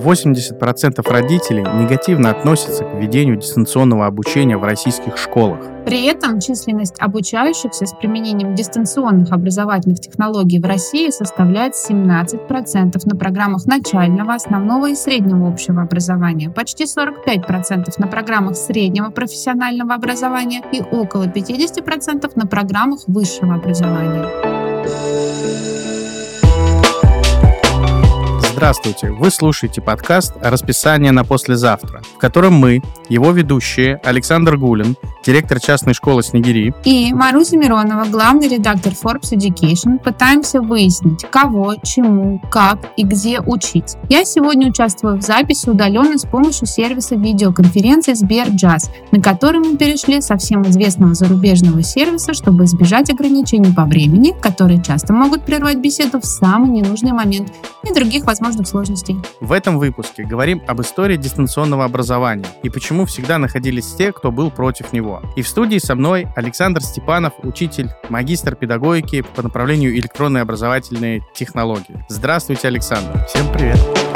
80% родителей негативно относятся к введению дистанционного обучения в российских школах. При этом численность обучающихся с применением дистанционных образовательных технологий в России составляет 17% на программах начального, основного и среднего общего образования, почти 45% на программах среднего профессионального образования и около 50% на программах высшего образования. Здравствуйте! Вы слушаете подкаст «Расписание на послезавтра», в котором мы, его ведущие Александр Гулин, директор частной школы «Снегири» и Маруся Миронова, главный редактор Forbes Education, пытаемся выяснить, кого, чему, как и где учить. Я сегодня участвую в записи удаленно с помощью сервиса видеоконференции Сберджаз, на который мы перешли со всем известного зарубежного сервиса, чтобы избежать ограничений по времени, которые часто могут прервать беседу в самый ненужный момент и других возможностей возможных сложностей. В этом выпуске говорим об истории дистанционного образования и почему всегда находились те, кто был против него. И в студии со мной Александр Степанов, учитель, магистр педагогики по направлению электронные образовательные технологии. Здравствуйте, Александр. Всем привет.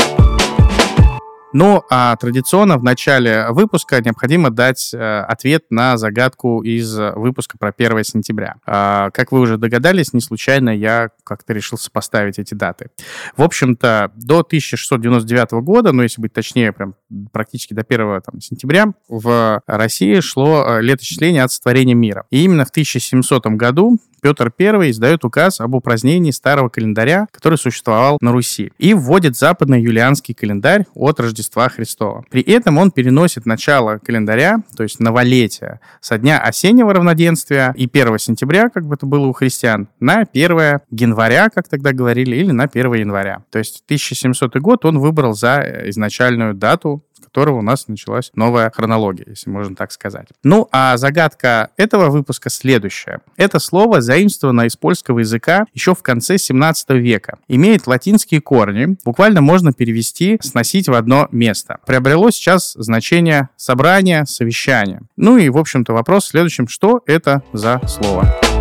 Ну, а традиционно в начале выпуска необходимо дать э, ответ на загадку из выпуска про 1 сентября. Э, как вы уже догадались, не случайно я как-то решил сопоставить эти даты. В общем-то, до 1699 года, ну, если быть точнее, прям практически до 1 там, сентября, в России шло э, леточисление от сотворения мира. И именно в 1700 году Петр I издает указ об упразднении старого календаря, который существовал на Руси, и вводит западный юлианский календарь от Рождества Христова. При этом он переносит начало календаря, то есть новолетия, со дня осеннего равноденствия и 1 сентября, как бы это было у христиан, на 1 января, как тогда говорили, или на 1 января. То есть 1700 год он выбрал за изначальную дату которого у нас началась новая хронология, если можно так сказать. Ну, а загадка этого выпуска следующая. Это слово заимствовано из польского языка еще в конце 17 века. Имеет латинские корни, буквально можно перевести «сносить в одно место». Приобрело сейчас значение «собрание», «совещание». Ну и, в общем-то, вопрос в следующем, что это за слово?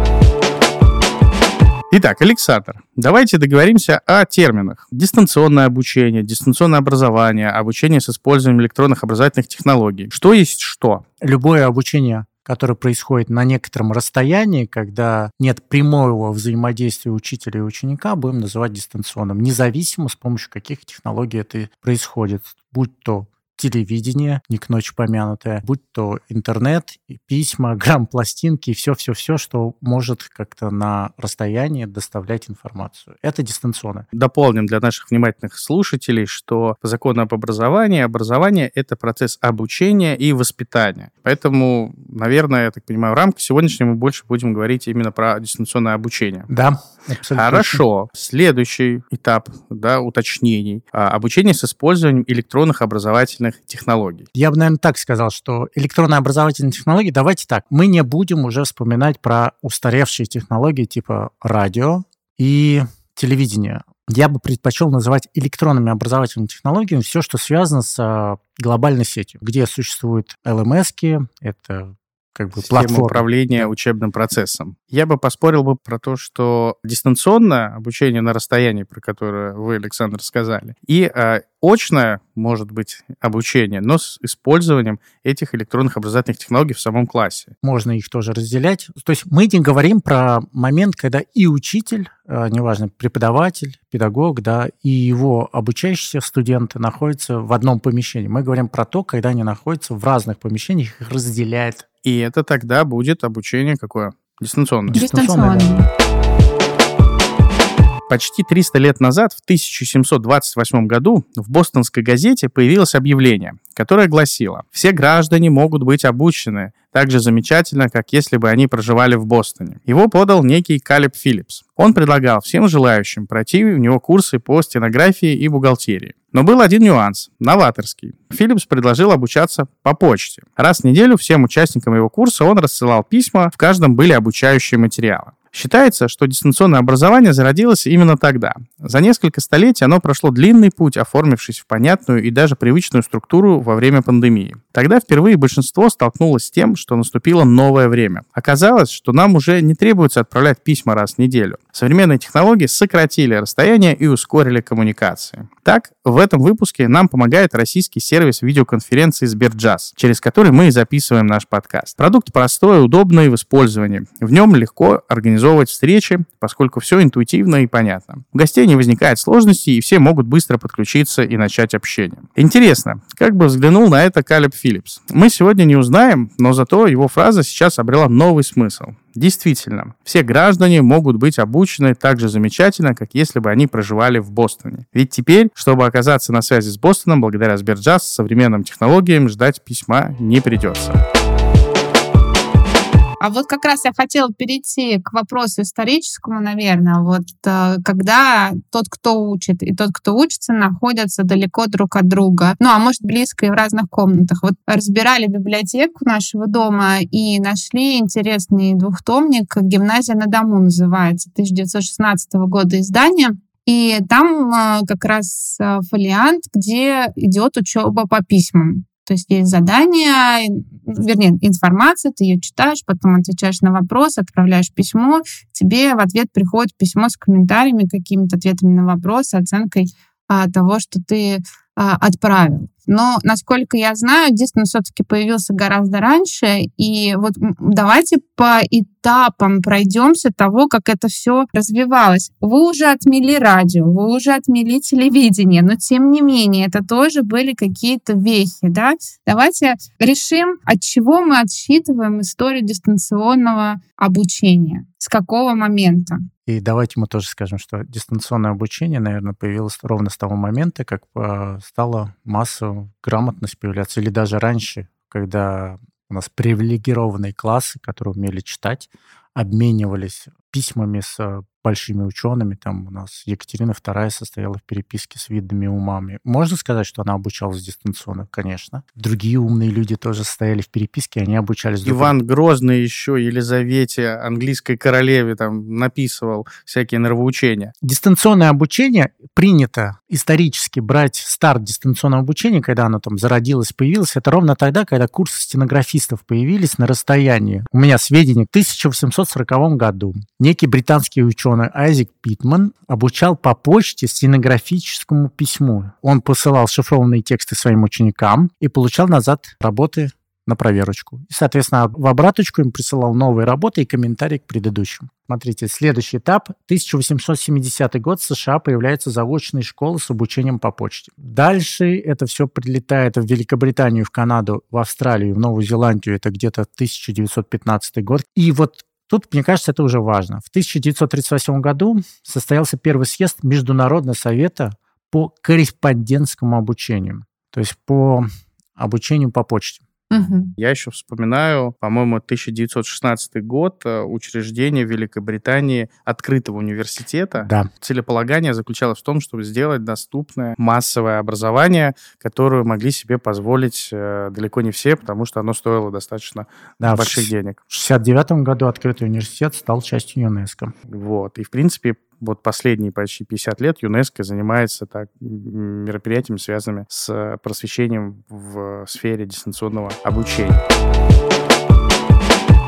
Итак, Александр, давайте договоримся о терминах. Дистанционное обучение, дистанционное образование, обучение с использованием электронных образовательных технологий. Что есть что? Любое обучение которое происходит на некотором расстоянии, когда нет прямого взаимодействия учителя и ученика, будем называть дистанционным, независимо с помощью каких технологий это происходит, будь то телевидение, не к ночи помянутое, будь то интернет, письма, грамм-пластинки и все-все-все, что может как-то на расстоянии доставлять информацию. Это дистанционно. Дополним для наших внимательных слушателей, что по закону об образовании, образование — это процесс обучения и воспитания. Поэтому, наверное, я так понимаю, в рамках сегодняшнего мы больше будем говорить именно про дистанционное обучение. Да, абсолютно. Хорошо. Следующий этап да, уточнений. А, обучение с использованием электронных образовательных технологий. Я бы, наверное, так сказал, что электронные образовательные технологии, давайте так, мы не будем уже вспоминать про устаревшие технологии типа радио и телевидения. Я бы предпочел называть электронными образовательными технологиями все, что связано с а, глобальной сетью, где существуют LMS, это как бы платформа. управления учебным процессом. Я бы поспорил бы про то, что дистанционное обучение на расстоянии, про которое вы, Александр, сказали, и э, очное, может быть, обучение, но с использованием этих электронных образовательных технологий в самом классе. Можно их тоже разделять. То есть мы не говорим про момент, когда и учитель, э, неважно, преподаватель, педагог, да, и его обучающиеся студенты находятся в одном помещении. Мы говорим про то, когда они находятся в разных помещениях, их разделяет и это тогда будет обучение какое? Дистанционное. Дистанционное. Почти 300 лет назад, в 1728 году, в бостонской газете появилось объявление, которое гласило «Все граждане могут быть обучены так же замечательно, как если бы они проживали в Бостоне». Его подал некий Калеб Филлипс. Он предлагал всем желающим пройти у него курсы по стенографии и бухгалтерии. Но был один нюанс, новаторский. Филлипс предложил обучаться по почте. Раз в неделю всем участникам его курса он рассылал письма, в каждом были обучающие материалы. Считается, что дистанционное образование зародилось именно тогда. За несколько столетий оно прошло длинный путь, оформившись в понятную и даже привычную структуру во время пандемии. Тогда впервые большинство столкнулось с тем, что наступило новое время. Оказалось, что нам уже не требуется отправлять письма раз в неделю. Современные технологии сократили расстояние и ускорили коммуникации. Так, в этом выпуске нам помогает российский сервис видеоконференции Сберджаз, через который мы и записываем наш подкаст. Продукт простой, удобный в использовании. В нем легко организовывать встречи, поскольку все интуитивно и понятно. У гостей не возникает сложностей, и все могут быстро подключиться и начать общение. Интересно, как бы взглянул на это Калеб Филлипс? Мы сегодня не узнаем, но зато его фраза сейчас обрела новый смысл. Действительно, все граждане могут быть обучены так же замечательно, как если бы они проживали в Бостоне. Ведь теперь, чтобы оказаться на связи с Бостоном, благодаря Сберджаз, современным технологиям ждать письма не придется. А вот как раз я хотела перейти к вопросу историческому, наверное. Вот э, когда тот, кто учит, и тот, кто учится, находятся далеко друг от друга, ну, а может, близко и в разных комнатах. Вот разбирали библиотеку нашего дома и нашли интересный двухтомник «Гимназия на дому» называется, 1916 года издания. И там э, как раз э, фолиант, где идет учеба по письмам. То есть есть задание, вернее, информация, ты ее читаешь, потом отвечаешь на вопрос, отправляешь письмо, тебе в ответ приходит письмо с комментариями, какими-то ответами на вопросы, оценкой а, того, что ты а, отправил. Но, насколько я знаю, дистанс все-таки появился гораздо раньше. И вот давайте по этапам пройдемся того, как это все развивалось. Вы уже отмели радио, вы уже отмели телевидение, но тем не менее это тоже были какие-то вехи, да? Давайте решим, от чего мы отсчитываем историю дистанционного обучения. С какого момента? И давайте мы тоже скажем, что дистанционное обучение, наверное, появилось ровно с того момента, как э, стала масса грамотность появляться, или даже раньше, когда у нас привилегированные классы, которые умели читать, обменивались письмами с э, большими учеными. Там у нас Екатерина II состояла в переписке с видными умами. Можно сказать, что она обучалась дистанционно? Конечно. Другие умные люди тоже стояли в переписке, они обучались... Иван друг... Грозный еще Елизавете, английской королеве, там написывал всякие нравоучения. Дистанционное обучение принято исторически брать старт дистанционного обучения, когда оно там зародилось, появилось, это ровно тогда, когда курсы стенографистов появились на расстоянии. У меня сведения в 1840 году. Некий британский ученый ученый Айзек Питман обучал по почте стенографическому письму. Он посылал шифрованные тексты своим ученикам и получал назад работы на проверочку. И, соответственно, в обраточку им присылал новые работы и комментарии к предыдущим. Смотрите, следующий этап. 1870 год в США появляются заочные школы с обучением по почте. Дальше это все прилетает в Великобританию, в Канаду, в Австралию, в Новую Зеландию. Это где-то 1915 год. И вот Тут, мне кажется, это уже важно. В 1938 году состоялся первый съезд Международного совета по корреспондентскому обучению, то есть по обучению по почте. Угу. Я еще вспоминаю, по-моему, 1916 год, э, учреждение Великобритании открытого университета. Да. Целеполагание заключалось в том, чтобы сделать доступное массовое образование, которое могли себе позволить э, далеко не все, потому что оно стоило достаточно да, больших в денег. В 1969 году открытый университет стал частью ЮНЕСКО. Вот. И, в принципе, вот последние почти 50 лет ЮНЕСКО занимается так, мероприятиями, связанными с просвещением в сфере дистанционного обучения.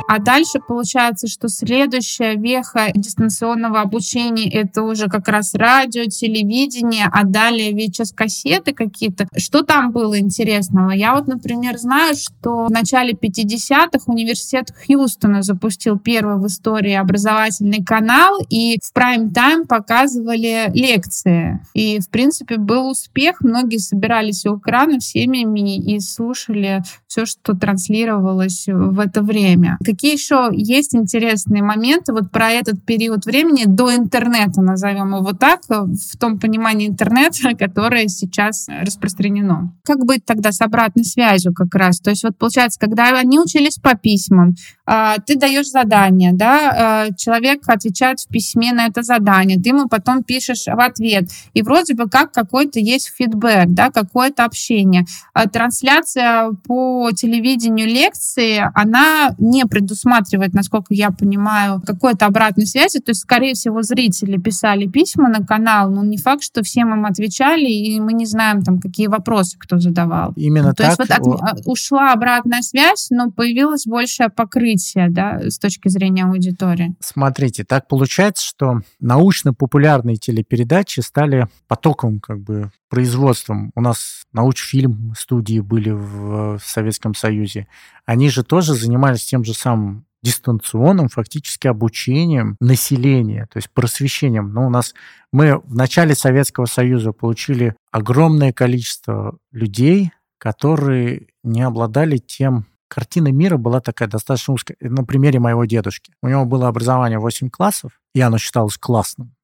А дальше получается, что следующая веха дистанционного обучения это уже как раз радио, телевидение, а далее VHS-кассеты какие-то. Что там было интересного? Я вот, например, знаю, что в начале 50-х университет Хьюстона запустил первый в истории образовательный канал, и в прайм-тайм показывали лекции. И, в принципе, был успех. Многие собирались у экрана семьями и слушали все, что транслировалось в это время. Какие еще есть интересные моменты вот про этот период времени до интернета, назовем его так, в том понимании интернета, которое сейчас распространено. Как быть тогда с обратной связью как раз? То есть вот получается, когда они учились по письмам, а, ты даешь задание, да, а, человек отвечает в письме на это задание, ты ему потом пишешь в ответ, и вроде бы как какой-то есть фидбэк, да, какое-то общение. А трансляция по телевидению лекции, она не предоставляет предусматривает, насколько я понимаю, какой-то обратной связи. То есть, скорее всего, зрители писали письма на канал, но не факт, что всем им отвечали, и мы не знаем, там, какие вопросы кто задавал. Именно То так. есть вот от- ушла обратная связь, но появилось большее покрытие, да, с точки зрения аудитории. Смотрите, так получается, что научно-популярные телепередачи стали потоком как бы производством. У нас научфильм студии были в, в Советском Союзе. Они же тоже занимались тем же самым дистанционным фактически обучением населения, то есть просвещением. Но у нас мы в начале Советского Союза получили огромное количество людей, которые не обладали тем картина мира была такая достаточно узкая. На примере моего дедушки. У него было образование 8 классов, и оно считалось классным,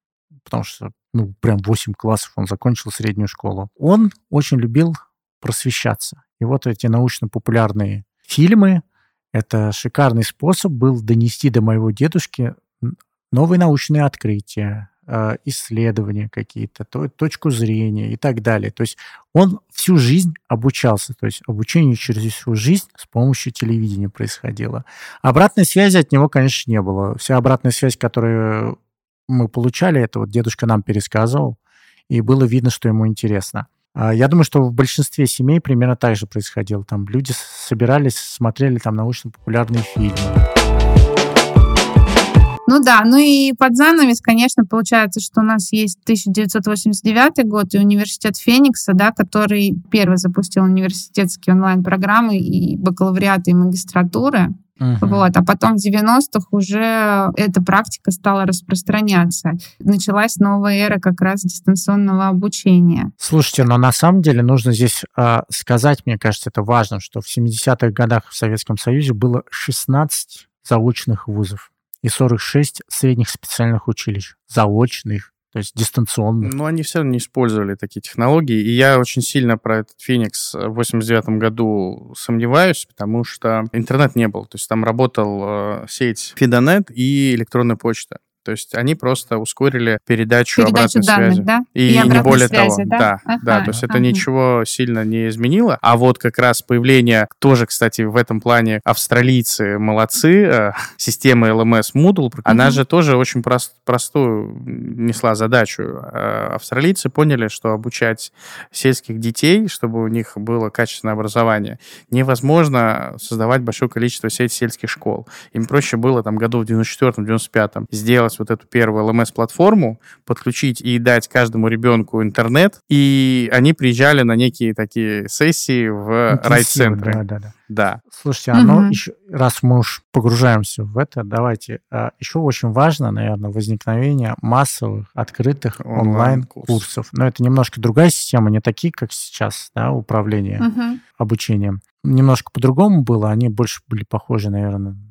потому что, ну, прям 8 классов он закончил среднюю школу. Он очень любил просвещаться. И вот эти научно-популярные фильмы, это шикарный способ был донести до моего дедушки новые научные открытия, э, исследования какие-то, то- точку зрения и так далее. То есть он всю жизнь обучался, то есть обучение через всю жизнь с помощью телевидения происходило. Обратной связи от него, конечно, не было. Вся обратная связь, которую мы получали, это вот дедушка нам пересказывал, и было видно, что ему интересно. А Я думаю, что в большинстве семей примерно так же происходило. Там люди собирались, смотрели там научно-популярные фильмы. Ну да, ну и под занавес, конечно, получается, что у нас есть 1989 год и университет Феникса, да, который первый запустил университетские онлайн-программы и бакалавриаты, и магистратуры. Вот, а потом в 90-х уже эта практика стала распространяться. Началась новая эра как раз дистанционного обучения. Слушайте, но на самом деле нужно здесь а, сказать, мне кажется, это важно, что в 70-х годах в Советском Союзе было 16 заочных вузов и 46 средних специальных училищ. Заочных, то есть дистанционных. Но они все равно не использовали такие технологии. И я очень сильно про этот Феникс в 89 году сомневаюсь, потому что интернет не был. То есть там работал э, сеть Фидонет и электронная почта. То есть они просто ускорили передачу, Передачу обратной данных, связи. да? И, И не более связи, того, да? да, Ага, да, то есть это ага. ничего сильно не изменило. А вот как раз появление, тоже, кстати, в этом плане австралийцы молодцы, э, система LMS Moodle, она Мгм. же тоже очень прост- простую несла задачу. Э, Австралийцы поняли, что обучать сельских детей, чтобы у них было качественное образование, невозможно создавать большое количество сеть сельских школ. Им проще было там году в 94-95 сделать вот эту первую LMS-платформу, подключить и дать каждому ребенку интернет, и они приезжали на некие такие сессии в Интенсивно, райцентры. Да, да, да. Да. Слушайте, оно Мгм. еще, раз мы уж погружаемся в это, давайте. а, еще очень важно, наверное, возникновение массовых открытых Онлайн-курсов. Но это немножко другая система, не такие, как сейчас, да, управление Мгм. обучением. Немножко по-другому было, они больше были похожи, наверное, на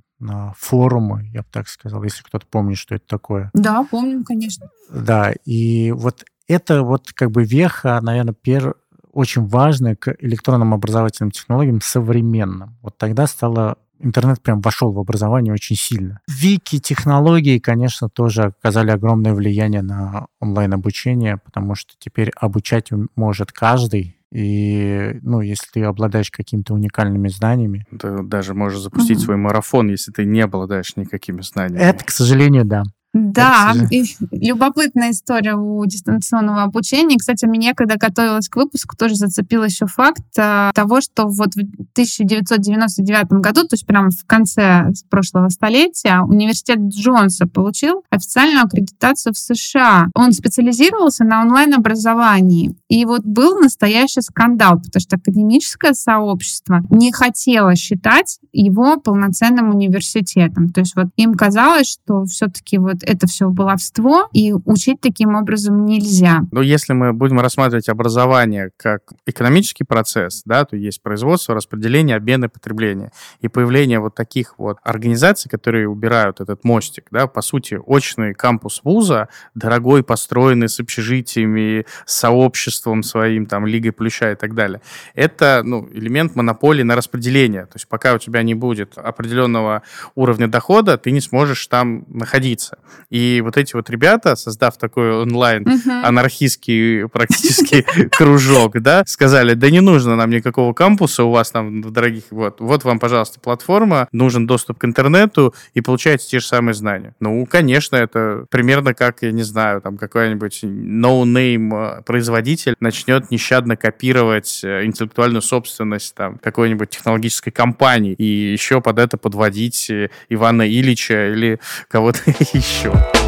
форумы, я бы так сказал, если кто-то помнит, что это такое. Да, помним, конечно. Да, и вот это вот как бы веха, наверное, пер... очень важная к электронным образовательным технологиям современным. Вот тогда стало интернет прям вошел в образование очень сильно. Вики технологии, конечно, тоже оказали огромное влияние на онлайн-обучение, потому что теперь обучать может каждый. И, ну, если ты обладаешь какими-то уникальными знаниями, Ты даже можешь запустить Мгм. свой марафон, если ты не обладаешь никакими знаниями. это, к сожалению, да. Да, и любопытная история у дистанционного обучения. Кстати, меня, когда готовилась к выпуску, тоже зацепил еще факт а, того, что вот в 1999 году, то есть прямо в конце прошлого столетия, университет Джонса получил официальную аккредитацию в США. Он специализировался на онлайн-образовании. И вот был настоящий скандал, потому что академическое сообщество не хотело считать его полноценным университетом. То есть вот им казалось, что все-таки вот это все баловство, и учить таким образом нельзя. Но если мы будем рассматривать образование как экономический процесс, да, то есть производство, распределение, обмен и потребление. И появление вот таких вот организаций, которые убирают этот мостик, да, по сути, очный кампус вуза, дорогой, построенный с общежитиями, сообществом своим, там, Лигой Плюща и так далее. Это, ну, элемент монополии на распределение. То есть пока у тебя не будет определенного уровня дохода, ты не сможешь там находиться. И вот эти вот ребята, создав такой онлайн анархистский практически кружок, да, сказали, да не нужно нам никакого кампуса у вас там дорогих, вот, вот вам, пожалуйста, платформа, нужен доступ к интернету, и получаете те же самые знания. Ну, конечно, это примерно как, я не знаю, там какой-нибудь no-name э, производитель начнет нещадно копировать э, интеллектуальную собственность там какой-нибудь технологической компании и еще под это подводить э, Ивана Ильича или кого-то еще еще.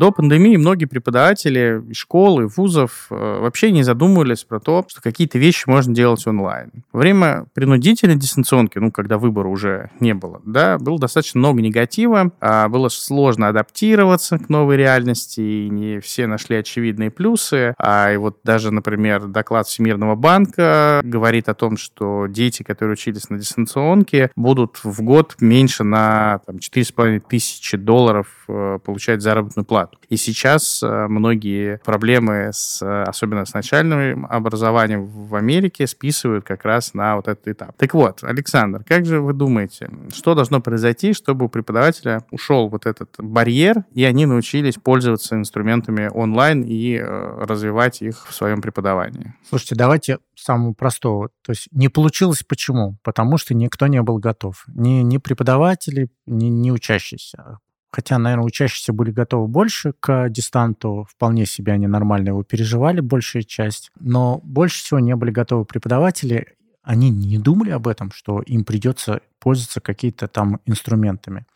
До пандемии многие преподаватели из школ и вузов э, вообще не задумывались про то, что какие-то вещи можно делать онлайн. Время принудительной дистанционки, ну, когда выбора уже не было, да, было достаточно много негатива, а было сложно адаптироваться к новой реальности, и не все нашли очевидные плюсы. А и вот даже, например, доклад Всемирного банка говорит о том, что дети, которые учились на дистанционке, будут в год меньше на там, 4,5 тысячи долларов э, получать заработную плату. И сейчас э, многие проблемы, с, э, особенно с начальным образованием в Америке, списывают как раз на вот этот этап. Так вот, Александр, как же вы думаете, что должно произойти, чтобы у преподавателя ушел вот этот барьер, и они научились пользоваться инструментами онлайн и э, развивать их в своем преподавании? Слушайте, давайте самого простого. То есть не получилось почему? Потому что никто не был готов. Ни, ни преподаватели, ни, ни учащиеся. Хотя, наверное, учащиеся были готовы больше к дистанту, вполне себе они нормально его переживали, большая часть. Но больше всего не были готовы преподаватели. Они не думали об этом, что им придется пользоваться какими-то там инструментами.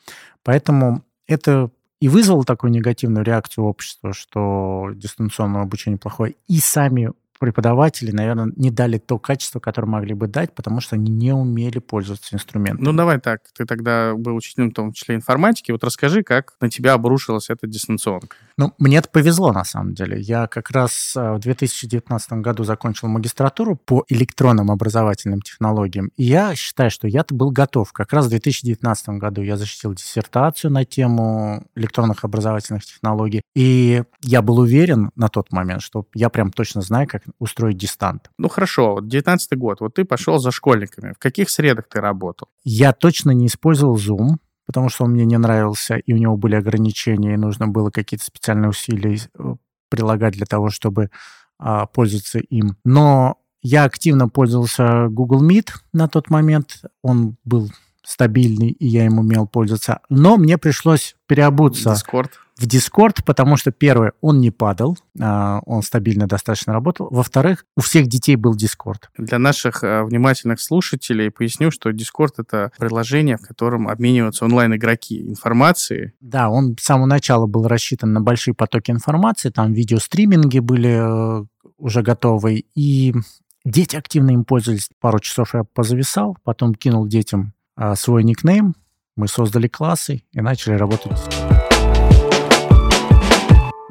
Поэтому это и вызвало такую негативную реакцию общества, что дистанционное обучение плохое. И сами преподаватели, наверное, не дали то качество, которое могли бы дать, потому что они не умели пользоваться инструментом. Ну, давай так. Ты тогда был учителем, в том числе информатики. Вот расскажи, как на тебя обрушилась эта дистанционка. Ну, мне это повезло, на самом деле. Я как раз э, в 2019 году закончил магистратуру по электронным образовательным технологиям. И я считаю, что я-то был готов. Как раз в 2019 году я защитил диссертацию на тему электронных образовательных технологий. И я был уверен на тот момент, что я прям точно знаю, как устроить дистант. Ну, хорошо. Вот 19 год. Вот ты пошел за школьниками. В каких средах ты работал? Я точно не использовал Zoom, потому что он мне не нравился, и у него были ограничения, и нужно было какие-то специальные усилия э, прилагать для того, чтобы а, пользоваться им. Но я активно пользовался Google Meet на тот момент. Он был стабильный, и я им умел пользоваться. Но мне пришлось переобуться Discord. в Discord, потому что, первое, он не падал, а, он стабильно достаточно работал. Во-вторых, у всех детей был Discord. Для наших э, внимательных слушателей поясню, что Discord — это приложение, в котором обмениваются онлайн-игроки информацией. Да, он с самого начала был рассчитан на большие потоки информации, там видеостриминги были э, уже готовы, и дети активно им пользовались. Пару часов я позависал, потом кинул детям а, свой никнейм, мы создали классы и начали работать.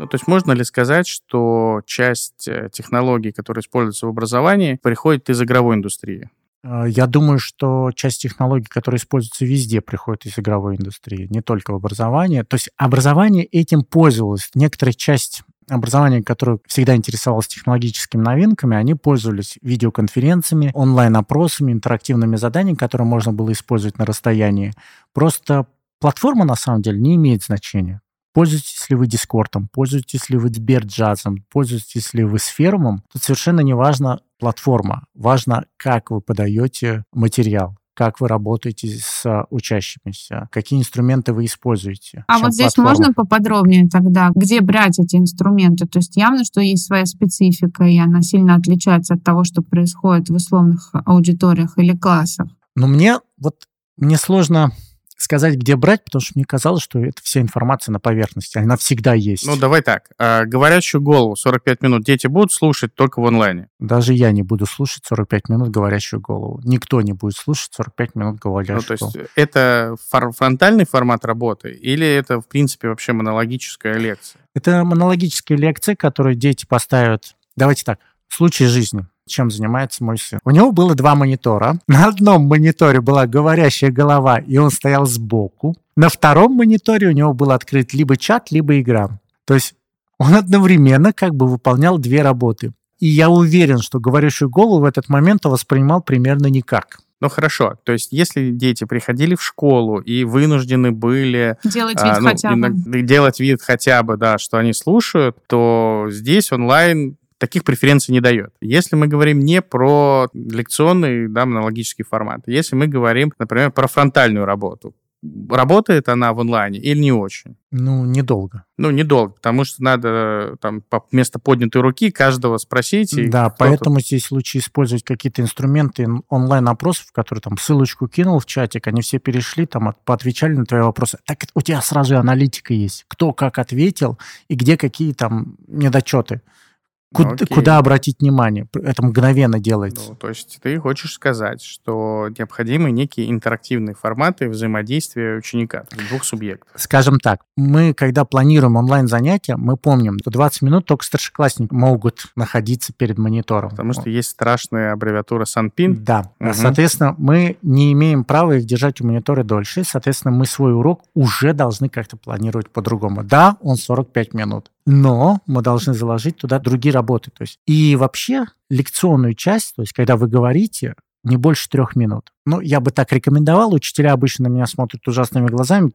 Ну, то есть можно ли сказать, что часть э, технологий, которые используются в образовании, приходит из игровой индустрии? А, Я думаю, что часть технологий, которые используются везде, приходит из игровой индустрии, не только в образовании. То есть образование этим пользовалось. Некоторая часть образования, которое всегда интересовалось технологическими новинками, они пользовались видеоконференциями, онлайн-опросами, интерактивными заданиями, которые можно было использовать на расстоянии. Просто платформа, на самом деле, не имеет значения. Пользуетесь ли вы Дискордом, пользуетесь ли вы Сберджазом, пользуетесь ли вы Сферумом, тут совершенно не важна платформа. Важно, как вы подаете материал как вы работаете с учащимися, какие инструменты вы используете. А вот здесь платформа. можно поподробнее тогда, где брать эти инструменты? То есть явно, что есть своя специфика, и она сильно отличается от того, что происходит в условных аудиториях или классах. Но мне вот мне сложно сказать, где брать, потому что мне казалось, что это вся информация на поверхности, она всегда есть. Ну, давай так. А, говорящую голову 45 минут дети будут слушать только в онлайне? Даже я не буду слушать 45 минут говорящую голову. Никто не будет слушать 45 минут говорящую Ну, то голову. есть это фор- фронтальный формат работы или это, в принципе, вообще монологическая лекция? Это монологические лекции, которые дети поставят. Давайте так, случай жизни. Чем занимается мой сын? У него было два монитора. На одном мониторе была говорящая голова, и он стоял сбоку. На втором мониторе у него был открыт либо чат, либо игра. То есть он одновременно как бы выполнял две работы. И я уверен, что говорящую голову в этот момент он воспринимал примерно никак. Ну хорошо, то есть если дети приходили в школу и вынуждены были делать вид а, ну, хотя бы, делать вид хотя бы, да, что они слушают, то здесь онлайн таких преференций не дает. Если мы говорим не про лекционный, да, монологический формат, если мы говорим, например, про фронтальную работу, работает она в онлайне или не очень? Ну, недолго. Ну, недолго, потому что надо там вместо поднятой руки каждого спросить. Да, поэтому здесь лучше использовать какие-то инструменты онлайн-опросов, которые там ссылочку кинул в чатик, они все перешли, там от, поотвечали на твои вопросы. Так у тебя сразу аналитика есть. Кто как ответил и где какие там недочеты. Куда, куда обратить внимание? Это мгновенно делается. Ну, то есть ты хочешь сказать, что необходимы некие интерактивные форматы взаимодействия ученика, двух субъектов? Скажем так, мы, когда планируем онлайн-занятия, мы помним, что 20 минут только старшеклассники могут находиться перед монитором. Потому что есть страшная аббревиатура СанПин. Да. Угу. Соответственно, мы не имеем права их держать у монитора дольше. Соответственно, мы свой урок уже должны как-то планировать по-другому. Да, он 45 минут но мы должны заложить туда другие работы. То есть, и вообще лекционную часть, то есть когда вы говорите, не больше трех минут. Ну, я бы так рекомендовал. Учителя обычно на меня смотрят ужасными глазами.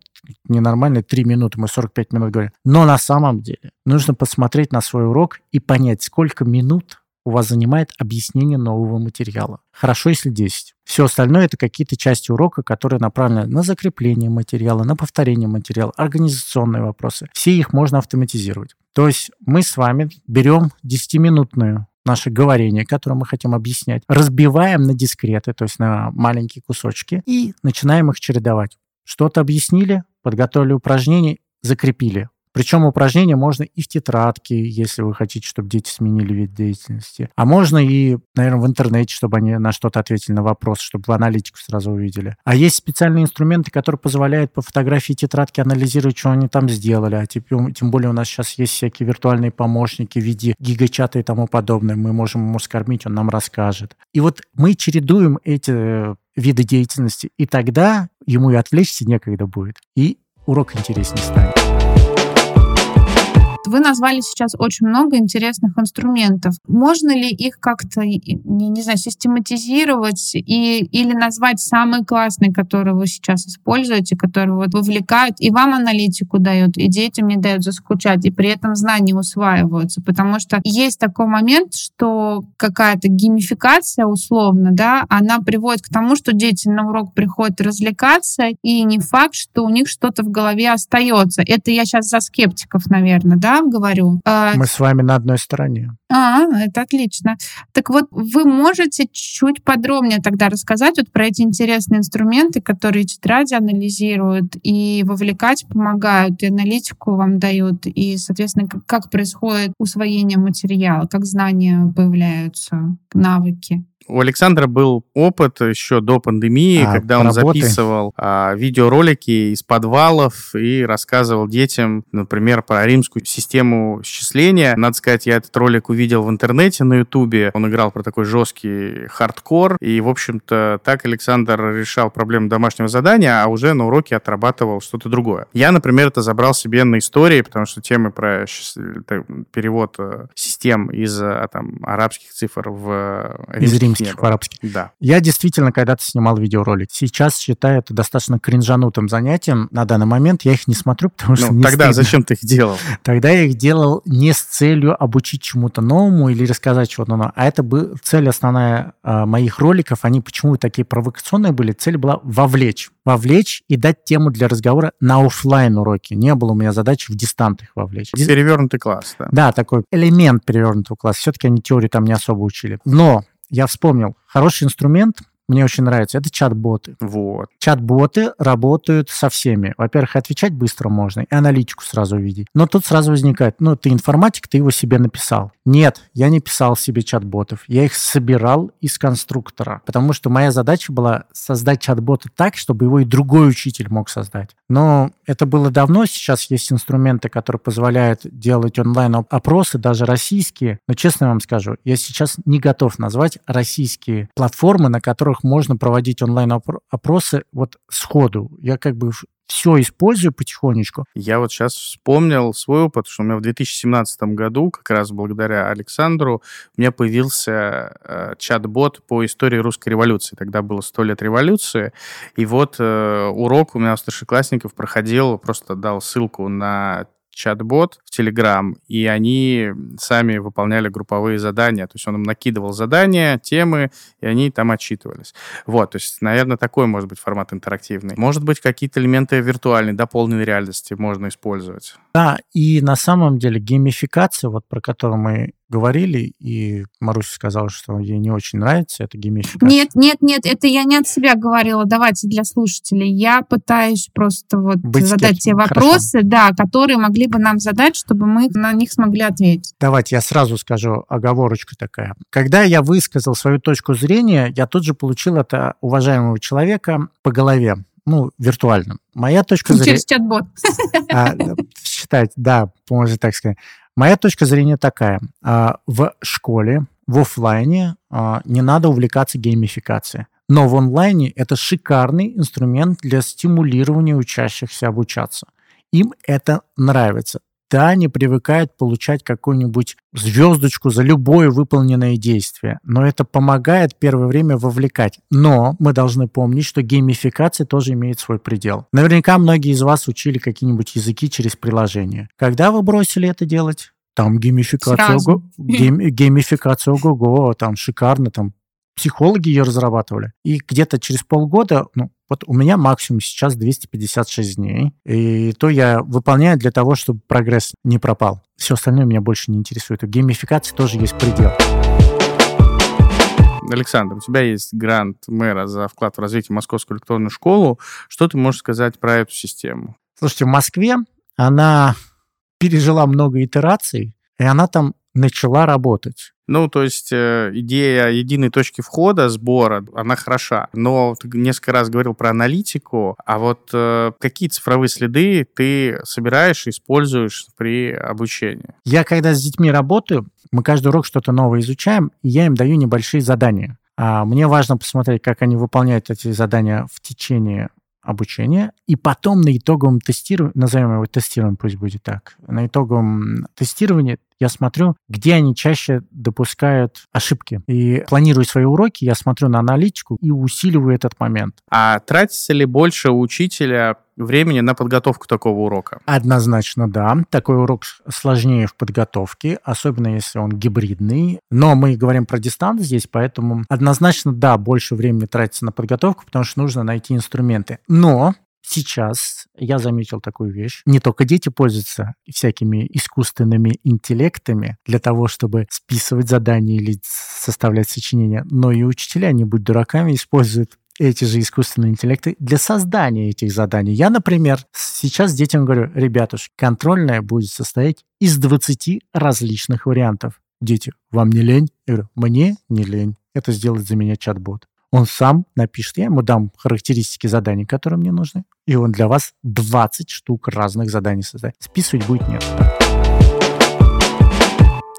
Ненормально, три минуты, мы 45 минут говорим. Но на самом деле нужно посмотреть на свой урок и понять, сколько минут у вас занимает объяснение нового материала. Хорошо, если 10. Все остальное это какие-то части урока, которые направлены на закрепление материала, на повторение материала, организационные вопросы. Все их можно автоматизировать. То есть мы с вами берем 10-минутную наше говорение, которое мы хотим объяснять, разбиваем на дискреты, то есть на маленькие кусочки, и начинаем их чередовать. Что-то объяснили, подготовили упражнение, закрепили. Причем упражнения можно и в тетрадке, если вы хотите, чтобы дети сменили вид деятельности. А можно и, наверное, в интернете, чтобы они на что-то ответили на вопрос, чтобы вы аналитику сразу увидели. А есть специальные инструменты, которые позволяют по фотографии тетрадки анализировать, что они там сделали. А тем, тем более у нас сейчас есть всякие виртуальные помощники в виде гигачата и тому подобное. Мы можем ему скормить, он нам расскажет. И вот мы чередуем эти виды деятельности, и тогда ему и отвлечься некогда будет, и урок интереснее станет. Вы назвали сейчас очень много интересных инструментов. Можно ли их как-то, не, не знаю, систематизировать и, или назвать самые классные, которые вы сейчас используете, которые вот вовлекают и вам аналитику дают, и детям не дают заскучать, и при этом знания усваиваются? Потому что есть такой момент, что какая-то геймификация условно, да, она приводит к тому, что дети на урок приходят развлекаться, и не факт, что у них что-то в голове остается. Это я сейчас за скептиков, наверное, да, говорю. А, Мы с вами на одной стороне. А, это отлично. Так вот, вы можете чуть подробнее тогда рассказать вот про эти интересные инструменты, которые тетради анализируют и вовлекать помогают, и аналитику вам дают, и, соответственно, как происходит усвоение материала, как знания появляются, навыки. У Александра был опыт еще до пандемии, а, когда он работы. записывал а, видеоролики из подвалов и рассказывал детям, например, про римскую систему счисления. Надо сказать, я этот ролик увидел в интернете на Ютубе. Он играл про такой жесткий хардкор. И, в общем-то, так Александр решал проблему домашнего задания, а уже на уроке отрабатывал что-то другое. Я, например, это забрал себе на истории, потому что темы про перевод э, систем из э, там, арабских цифр в римских русских по-арабски. Да. Я действительно когда-то снимал видеоролик. Сейчас считаю это достаточно кринжанутым занятием. На данный момент я их не смотрю, потому что ну, Тогда стыдно. зачем ты их делал? Тогда я их делал не с целью обучить чему-то новому или рассказать чего-то нового, а это была цель основная э, моих роликов. Они почему такие провокационные были? Цель была вовлечь. Вовлечь и дать тему для разговора на офлайн уроке. Не было у меня задачи в дистант их вовлечь. Перевернутый класс, да. Да, такой элемент перевернутого класса. Все-таки они теорию там не особо учили. Но я вспомнил, хороший инструмент мне очень нравится, это чат-боты. Вот. Чат-боты работают со всеми. Во-первых, отвечать быстро можно, и аналитику сразу увидеть. Но тут сразу возникает, ну, ты информатик, ты его себе написал. Нет, я не писал себе чат-ботов. Я их собирал из конструктора, потому что моя задача была создать чат-бота так, чтобы его и другой учитель мог создать. Но это было давно, сейчас есть инструменты, которые позволяют делать онлайн-опросы, даже российские. Но честно вам скажу, я сейчас не готов назвать российские платформы, на которых можно проводить онлайн-опросы вот сходу. Я как бы все использую потихонечку. Я вот сейчас вспомнил свой опыт, что у меня в 2017 году, как раз благодаря Александру, у меня появился э, чат-бот по истории русской революции. Тогда было 100 лет революции. И вот э, урок у меня у старшеклассников проходил, просто дал ссылку на чат-бот в Telegram, и они сами выполняли групповые задания. То есть он им накидывал задания, темы, и они там отчитывались. Вот, то есть, наверное, такой может быть формат интерактивный. Может быть, какие-то элементы виртуальной, дополненной реальности можно использовать. Да, и на самом деле геймификация, вот про которую мы говорили, и Маруся сказала, что ей не очень нравится эта геймификация. Нет, нет, нет, это я не от себя говорила. Давайте для слушателей. Я пытаюсь просто вот Быть задать те вопросы, да, которые могли бы нам задать, чтобы мы на них смогли ответить. Давайте я сразу скажу оговорочка такая. Когда я высказал свою точку зрения, я тут же получил от э, уважаемого человека по голове. Ну, виртуально. Моя точка зрения... Через чат-бот. А, считать, да, можно так сказать. Моя точка зрения такая. А, В школе, в оффлайне а, не надо увлекаться геймификацией. Но в онлайне это шикарный инструмент для стимулирования учащихся обучаться. Им это нравится. Да, они привыкают получать какую-нибудь звездочку за любое выполненное действие, но это помогает первое время вовлекать. Но мы должны помнить, что геймификация тоже имеет свой предел. Наверняка многие из вас учили какие-нибудь языки через приложение. Когда вы бросили это делать? Там геймификация, ого- гейм- геймификация ого-го, там шикарно, там психологи ее разрабатывали. И где-то через полгода, ну, вот у меня максимум сейчас 256 дней, и то я выполняю для того, чтобы прогресс не пропал. Все остальное меня больше не интересует. У геймификации тоже есть предел. Александр, у тебя есть грант мэра за вклад в развитие Московскую электронную школу. Что ты можешь сказать про эту систему? Слушайте, в Москве она пережила много итераций, и она там начала работать. Ну, то есть э, идея единой точки входа, сбора, она хороша. Но ты несколько раз говорил про аналитику, а вот э, какие цифровые следы ты собираешь используешь при обучении? Я когда с детьми работаю, мы каждый урок что-то новое изучаем, и я им даю небольшие задания. А мне важно посмотреть, как они выполняют эти задания в течение обучения, и потом на итоговом тестировании, назовем его тестированием, пусть будет так, на итоговом тестировании я смотрю, где они чаще допускают ошибки. И планирую свои уроки, я смотрю на аналитику и усиливаю этот момент. А тратится ли больше у учителя времени на подготовку такого урока? Однозначно, да. Такой урок сложнее в подготовке, особенно если он гибридный. Но мы говорим про дистант здесь, поэтому однозначно, да, больше времени тратится на подготовку, потому что нужно найти инструменты. Но сейчас я заметил такую вещь. Не только дети пользуются всякими искусственными интеллектами для того, чтобы списывать задания или составлять сочинения, но и учителя, не будь дураками, используют эти же искусственные интеллекты для создания этих заданий. Я, например, сейчас детям говорю, ребятушки, контрольная будет состоять из 20 различных вариантов. Дети, вам не лень? Я говорю, мне не лень. Это сделает за меня чат-бот. Он сам напишет, я ему дам характеристики заданий, которые мне нужны, и он для вас 20 штук разных заданий создает. Списывать будет нет.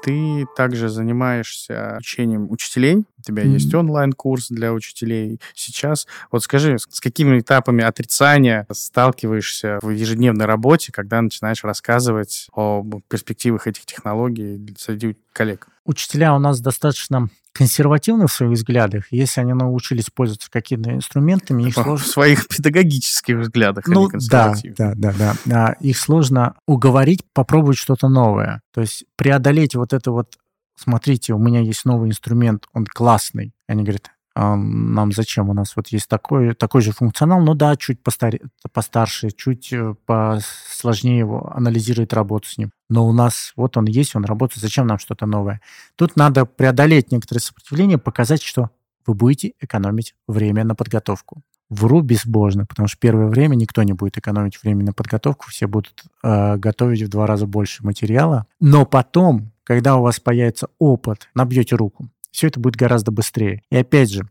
Ты также занимаешься учением учителей. У тебя mm-hmm. есть онлайн-курс для учителей сейчас. Вот скажи, с какими этапами отрицания сталкиваешься в ежедневной работе, когда начинаешь рассказывать о перспективах этих технологий среди коллег? Учителя у нас достаточно консервативны в своих взглядах. Если они научились пользоваться какими-то инструментами, их в сложно... своих педагогических взглядах ну, они да, да, да, да, да. Их сложно уговорить попробовать что-то новое. То есть преодолеть вот это вот, смотрите, у меня есть новый инструмент, он классный. Они говорят, а нам зачем? У нас вот есть такой, такой же функционал, но да, чуть постар... постарше, чуть э, посложнее его анализирует работу с ним. Но у нас вот он есть, он работает, зачем нам что-то новое? Тут надо преодолеть некоторые сопротивления, показать, что вы будете экономить время на подготовку. Вру безбожно, потому что первое время никто не будет экономить время на подготовку, все будут э, готовить в два раза больше материала. Но потом, когда у вас появится опыт, набьете руку, все это будет гораздо быстрее. И опять же,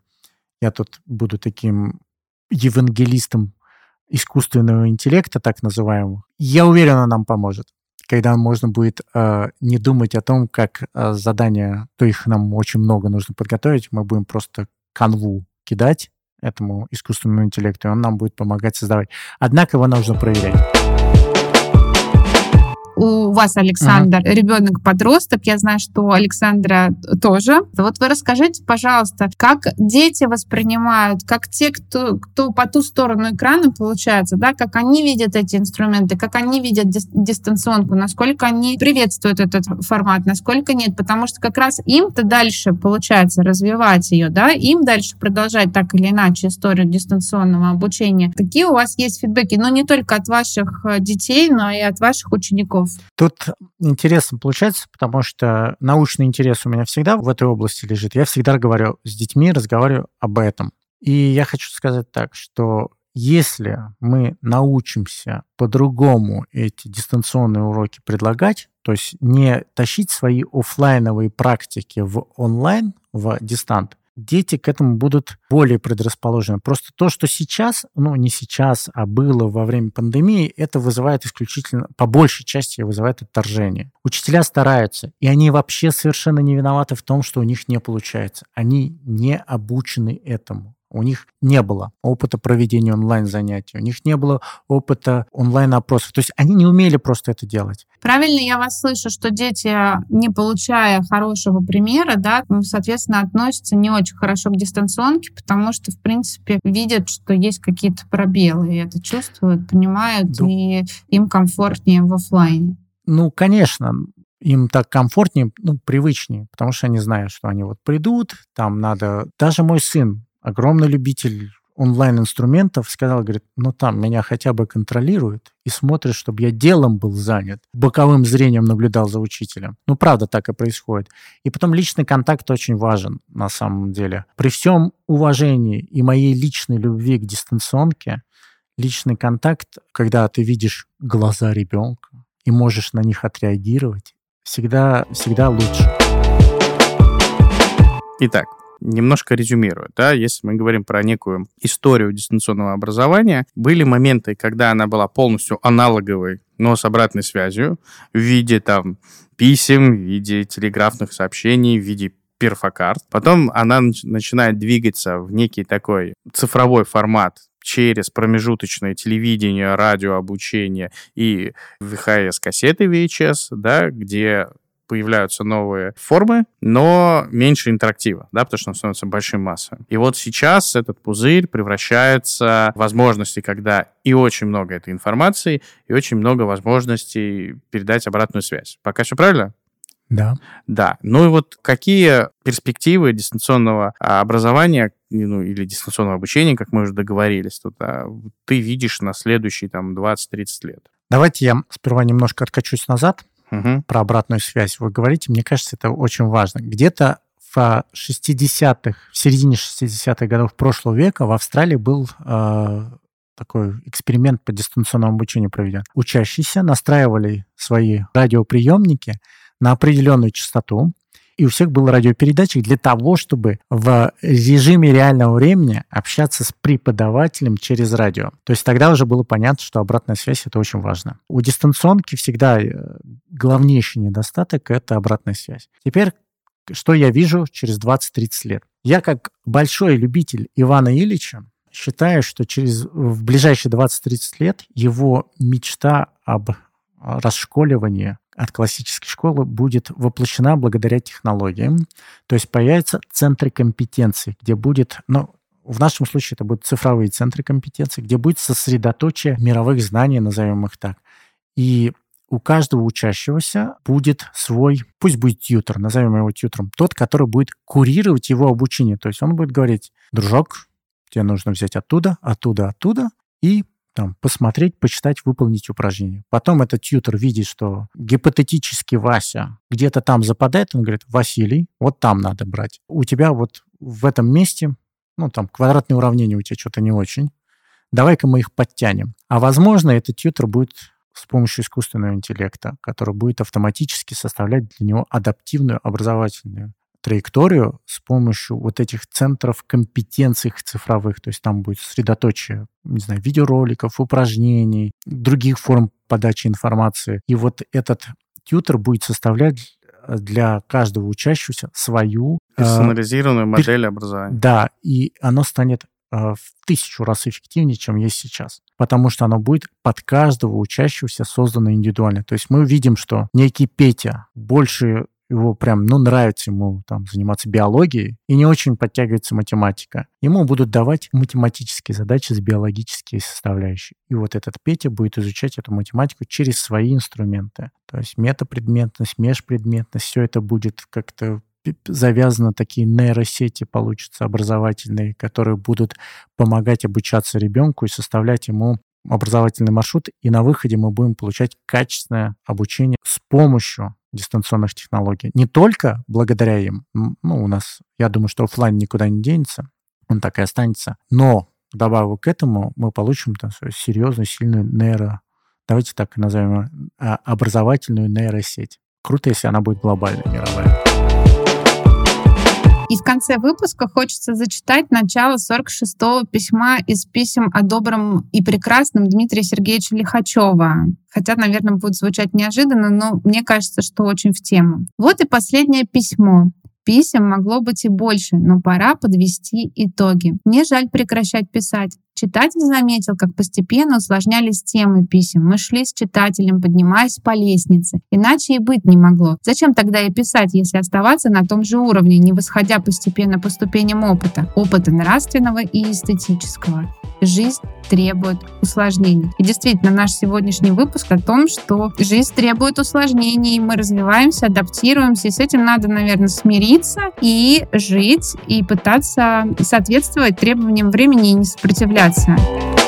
я тут буду таким евангелистом искусственного интеллекта, так называемого. Я уверен, он нам поможет когда можно будет э, не думать о том, как э, задания, то их нам очень много нужно подготовить, мы будем просто канву кидать, этому искусственному интеллекту, и он нам будет помогать создавать. Однако его нужно проверять у вас, Александр, uh-huh. ребенок-подросток. Я знаю, что у Александра тоже. Вот вы расскажите, пожалуйста, как дети воспринимают, как те, кто, кто по ту сторону экрана получается, да, как они видят эти инструменты, как они видят дистанционку, насколько они приветствуют этот формат, насколько нет, потому что как раз им-то дальше получается развивать ее, да, им дальше продолжать так или иначе историю дистанционного обучения. Какие у вас есть фидбэки, но не только от ваших э, детей, но и от ваших учеников? Тут интересно получается, потому что научный интерес у меня всегда в этой области лежит. Я всегда говорю с детьми, разговариваю об этом. И я хочу сказать так, что если мы научимся по-другому эти дистанционные уроки предлагать, то есть не тащить свои офлайновые практики в онлайн, в дистант, дети к этому будут более предрасположены. Просто то, что сейчас, ну не сейчас, а было во время пандемии, это вызывает исключительно, по большей части вызывает отторжение. Учителя стараются, и они вообще совершенно не виноваты в том, что у них не получается. Они не обучены этому. У них не было опыта проведения онлайн-занятий, у них не было опыта онлайн-опросов. То есть они не умели просто это делать. Правильно я вас слышу, что дети, не получая хорошего примера, да, соответственно, относятся не очень хорошо к дистанционке, потому что, в принципе, видят, что есть какие-то пробелы, и это чувствуют, понимают, ну, и им комфортнее в офлайне. Ну, конечно, им так комфортнее, ну, привычнее, потому что они знают, что они вот придут, там надо... Даже мой сын огромный любитель онлайн-инструментов, сказал, говорит, ну там меня хотя бы контролируют и смотрят, чтобы я делом был занят, боковым зрением наблюдал за учителем. Ну, правда, так и происходит. И потом личный контакт очень важен на самом деле. При всем уважении и моей личной любви к дистанционке, личный контакт, когда ты видишь глаза ребенка и можешь на них отреагировать, всегда, всегда лучше. Итак, немножко резюмирую, да, если мы говорим про некую историю дистанционного образования, были моменты, когда она была полностью аналоговой, но с обратной связью в виде там писем, в виде телеграфных сообщений, в виде перфокарт. Потом она начинает двигаться в некий такой цифровой формат через промежуточное телевидение, радиообучение и VHS-кассеты VHS, да, где появляются новые формы, но меньше интерактива, да, потому что он становится большой массой. И вот сейчас этот пузырь превращается в возможности, когда и очень много этой информации, и очень много возможностей передать обратную связь. Пока все правильно? Да. Да. Ну и вот какие перспективы дистанционного а, образования ну, или дистанционного обучения, как мы уже договорились, тут, а, ты видишь на следующие там 20-30 лет? Давайте я сперва немножко откачусь назад угу. про обратную связь вы говорите, мне кажется, это очень важно. Где-то в 60-х, в середине 60-х годов прошлого века в Австралии был э, такой эксперимент по дистанционному обучению проведен. Учащиеся настраивали свои радиоприемники на определенную частоту, и у всех был радиопередатчик для того, чтобы в режиме реального времени общаться с преподавателем через радио. То есть тогда уже было понятно, что обратная связь — это очень важно. У дистанционки всегда э, главнейший недостаток — это обратная связь. Теперь что я вижу через 20-30 лет? Я как большой любитель Ивана Ильича считаю, что через, в ближайшие 20-30 лет его мечта об расшколивании от классической школы будет воплощена благодаря технологиям. То есть появятся центры компетенций, где будет, ну, в нашем случае это будут цифровые центры компетенций, где будет сосредоточие мировых знаний, назовем их так. И у каждого учащегося будет свой, пусть будет тьютер, назовем его тьютером, тот, который будет курировать его обучение. То есть он будет говорить, дружок, тебе нужно взять оттуда, оттуда, оттуда, и там, посмотреть, почитать, выполнить упражнение. Потом этот тьютер видит, что гипотетически Вася где-то там западает, он говорит, Василий, вот там надо брать. У тебя вот в этом месте, ну, там, квадратные уравнения у тебя что-то не очень. Давай-ка мы их подтянем. А возможно, этот тьютер будет с помощью искусственного интеллекта, который будет автоматически составлять для него адаптивную образовательную траекторию с помощью вот этих центров компетенций цифровых. То есть там будет сосредоточие, не знаю, видеороликов, упражнений, других форм подачи информации. И вот этот тьютер будет составлять для каждого учащегося свою... Э, Персонализированную э, модель образования. Да, и оно станет в тысячу раз эффективнее, чем есть сейчас. Потому что оно будет под каждого учащегося создано индивидуально. То есть мы видим, что некий Петя больше его прям, ну, нравится ему там заниматься биологией, и не очень подтягивается математика. Ему будут давать математические задачи с биологические составляющие. И вот этот Петя будет изучать эту математику через свои инструменты. То есть метапредметность, межпредметность, все это будет как-то завязано такие нейросети получатся образовательные, которые будут помогать обучаться ребенку и составлять ему образовательный маршрут, и на выходе мы будем получать качественное обучение с помощью дистанционных технологий. Не только благодаря им, ну, у нас, я думаю, что офлайн никуда не денется, он так и останется, но добавок к этому мы получим там, серьезную, сильную нейро, давайте так назовем, а, образовательную нейросеть. Круто, если она будет глобальной, мировая. И в конце выпуска хочется зачитать начало 46-го письма из писем о добром и прекрасном Дмитрия Сергеевича Лихачева. Хотя, наверное, будет звучать неожиданно, но мне кажется, что очень в тему. Вот и последнее письмо. Писем могло быть и больше, но пора подвести итоги. Мне жаль прекращать писать. Читатель заметил, как постепенно усложнялись темы писем. Мы шли с читателем, поднимаясь по лестнице. Иначе и быть не могло. Зачем тогда и писать, если оставаться на том же уровне, не восходя постепенно по ступеням опыта? Опыта нравственного и эстетического. Жизнь требует усложнений. И действительно, наш сегодняшний выпуск о том, что жизнь требует усложнений, мы развиваемся, адаптируемся, и с этим надо, наверное, смириться и жить, и пытаться соответствовать требованиям времени и не сопротивляться. развиваться.